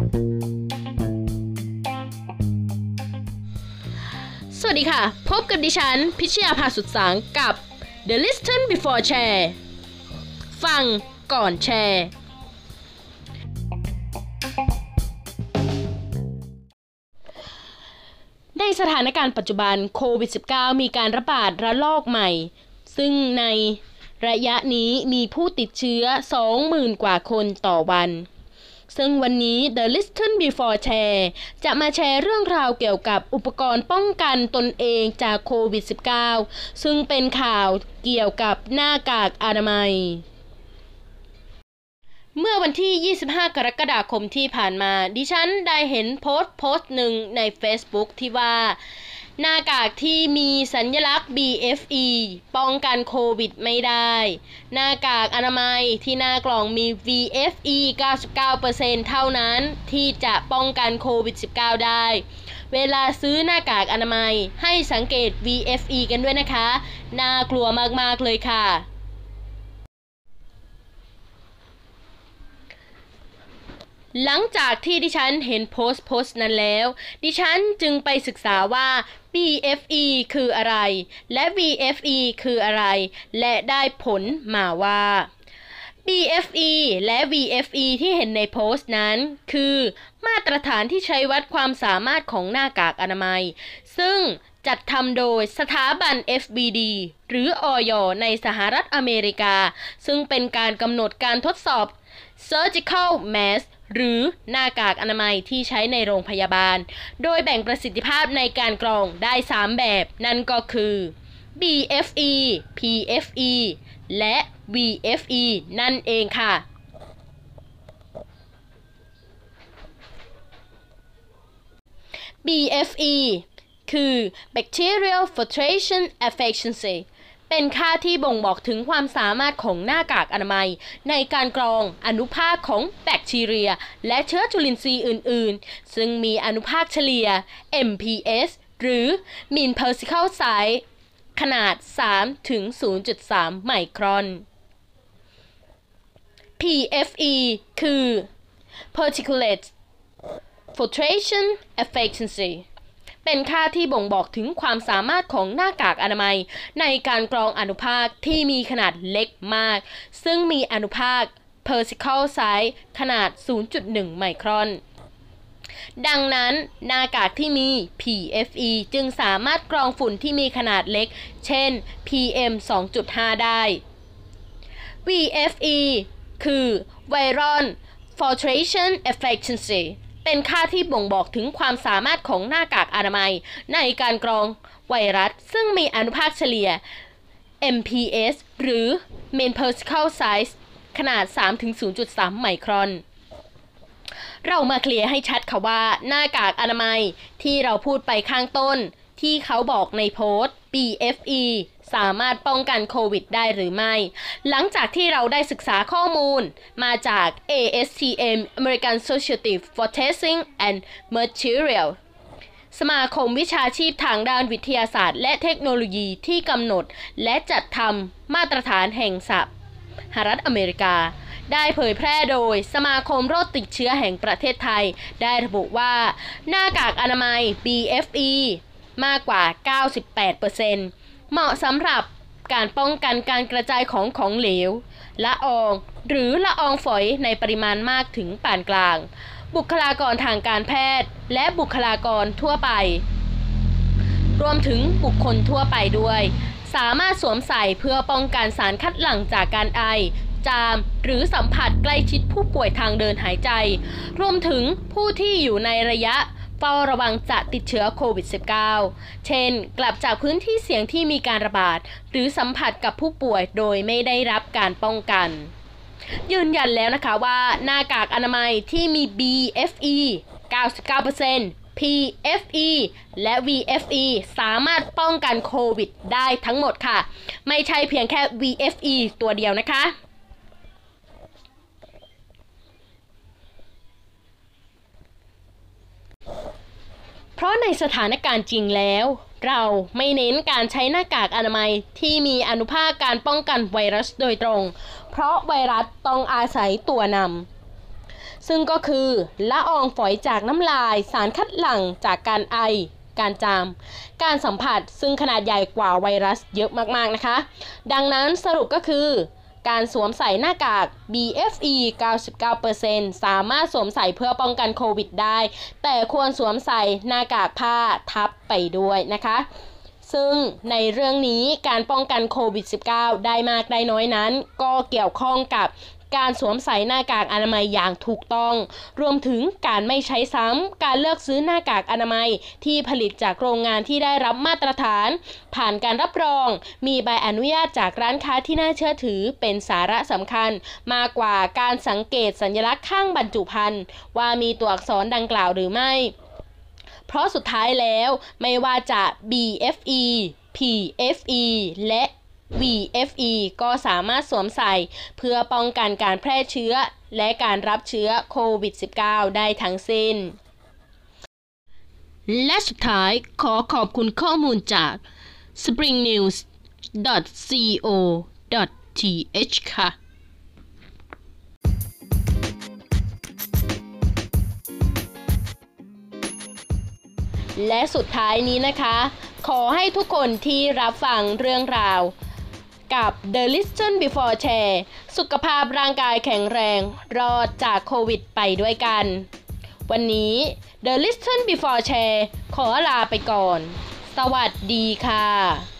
สวัสดีค่ะ พบกับดิฉัน พิชยาภาสุดสังกับ The Listen Before Share ฟังก่อนแชร์ ในสถานการณ์ปัจจุบันโควิด -19 มีการระบาดระลอกใหม่ ซึ่งในระยะนี้มีผู้ติดเชื้อ 20,000 กว่าคนต่อวัน ซึ่งวันนี้ The Listen Before Share จะมาแชร์เรื่องราวเกี่ยวกับอุปกรณ์ป้องกันตนเองจากโควิด -19 ซึ่งเป็นข่าวเกี่ยวกับหน้ากากอนามัยเมื่อวันที่ 25 กรกฎาคมที่ผ่านมา ดิฉันได้เห็นโพสต์โพสต์หนึ่งใน Facebook ที่ว่า หน้ากากที่มีสัญลักษณ์ BFE ป้องกันโควิดไม่ได้ หน้ากากอนามัยที่หน้ากล่องมี VFE 99%เท่านั้นที่จะป้องกันโควิด -19 ได้ เวลาซื้อหน้ากากอนามัยให้สังเกต VFE กันด้วยนะคะ น่ากลัวมากๆเลยค่ะ หลังจากที่ดิฉันเห็นโพสต์โพสต์นั้นแล้ว ดิฉันจึงไปศึกษาว่า BFE คืออะไร และ VFE คืออะไร และได้ผลมาว่า BFE และ VFE ที่เห็นในโพสต์นั้น คือมาตรฐานที่ใช้วัดความสามารถของหน้ากากอนามัย ซึ่งจัดทำโดยสถาบัน FBD หรืออยในสหรัฐอเมริกา ซึ่งเป็นการกำหนดการทดสอบ Surgical Mask หรือหน้ากากอนามัยที่ใช้ในโรงพยาบาล โดยแบ่งประสิทธิภาพในการกรองได้ 3 แบบ นั่นก็คือ BFE PFE และ VFE นั่นเองค่ะ BFE คือ Bacterial Filtration Efficiency เป็นค่าที่บ่งบอกถึงความสามารถของหน้ากากอนามัย ในการกรองอนุภาคของแบคทีเรีย และเชื้อจุลินทรีย์อื่น ๆ ซึ่งมีอนุภาคเฉลี่ย MPS หรือ Mean Particle Size ขนาด 3 ถึง 0.3 ไมครอน PFE คือ Particulate Filtration Efficiency เป็นค่าที่บ่งบอกถึงความสามารถของหน้ากากอนามัย ในการกรองอนุภาคที่มีขนาดเล็กมาก ซึ่งมีอนุภาค particle size ขนาด 0.1 ไมครอนดังนั้นหน้ากากที่มี PFE จึงสามารถกรองฝุ่นที่มีขนาดเล็ก เช่น PM 2.5 ได้ VFE คือ Viral Filtration Efficiency เป็นค่าที่บ่งบอกถึงความสามารถของหน้ากากอนามัย ในการกรองไวรัส ซึ่งมีอนุภาคเฉลี่ย MPS หรือ Main Particle Size ขนาด 3-0.3 ไมครอน เรามาเคลียร์ให้ชัดค่ะว่าหน้ากากอนามัยที่เราพูดไปข้างต้น ที่เขาบอกในโพสต์ BFE สามารถป้องกันโควิดได้หรือไม่ หลังจากที่เราได้ศึกษาข้อมูลมาจาก ASTM American Society for Testing and Material สมาคมวิชาชีพทางด้านวิทยาศาสตร์ และเทคโนโลยีที่กำหนด และจัดทำมาตรฐานแห่งสหรัฐอเมริกา ได้เผยแพร่โดยสมาคมโรคติดเชื้อแห่งประเทศไทย ได้ระบุว่า หน้ากากอนามัย BFE มากกว่า 98%เหมาะสำหรับการป้องกันการกระจายของของเหลว ละออง หรือละอองฝอยในปริมาณมากถึงปานกลาง บุคลากรทางการแพทย์ และบุคลากรทั่วไป รวมถึงบุคคลทั่วไปด้วย สามารถสวมใส่เพื่อป้องกันสารคัดหลั่งจากการไอ จาม หรือสัมผัสใกล้ชิดผู้ป่วยทางเดินหายใจ รวมถึงผู้ที่อยู่ในระยะ เฝ้าระวังจะติดเชื้อโควิด -19 เช่น กลับจากพื้นที่เสี่ยงที่มีการระบาด หรือสัมผัสกับผู้ป่วยโดยไม่ได้รับการป้องกัน ยืนยันแล้วนะคะว่าหน้ากากอนามัยที่มี BFE 99% PFE และ VFE สามารถป้องกันโควิดได้ทั้งหมดค่ะ ไม่ใช่เพียงแค่ VFE ตัวเดียวนะคะ เพราะในสถานการณ์จริงแล้ว เราไม่เน้นการใช้หน้ากากอนามัยที่มีอนุภาคการป้องกันไวรัสโดยตรง เพราะไวรัสต้องอาศัยตัวนำซึ่งก็คือละอองฝอยจากน้ำลาย สารคัดหลั่งจากการไอ การจาม การสัมผัสซึ่งขนาดใหญ่กว่าไวรัสเยอะมากๆนะคะ ดังนั้นสรุปก็คือ การสวมใส่หน้ากาก BFE 99%สามารถสวมใส่เพื่อป้องกันโควิดได้ แต่ควรสวมใส่หน้ากากผ้าทับไปด้วยนะคะ ซึ่งในเรื่องนี้การป้องกันโควิด -19 ได้มากได้น้อยนั้น ก็เกี่ยวข้องกับ การสวมใส่หน้ากากอนามัยอย่างถูกต้อง รวมถึงการไม่ใช้ซ้ำ การเลือกซื้อหน้ากากอนามัยที่ผลิตจากโรงงานที่ได้รับมาตรฐาน ผ่านการรับรอง มีใบอนุญาตจากร้านค้าที่น่าเชื่อถือเป็นสาระสำคัญ มากกว่าการสังเกตสัญลักษณ์ข้างบรรจุภัณฑ์ว่ามีตัวอักษรดังกล่าวหรือไม่ เพราะสุดท้ายแล้วไม่ว่าจะ BFE PFE และ VFE ก็สามารถสวมใส่เพื่อป้องกันการแพร่เชื้อ และการรับเชื้อโควิด -19 ได้ทั้งสิ้น และสุดท้ายขอขอบคุณข้อมูลจาก springnews.co.th ค่ะและสุดท้ายนี้นะคะ ขอให้ทุกคนที่รับฟังเรื่องราว กับ The Listen Before Share สุขภาพร่างกายแข็งแรง รอดจากโควิดไปด้วยกัน วันนี้ The Listen Before Share ขอลาไปก่อน สวัสดีค่ะ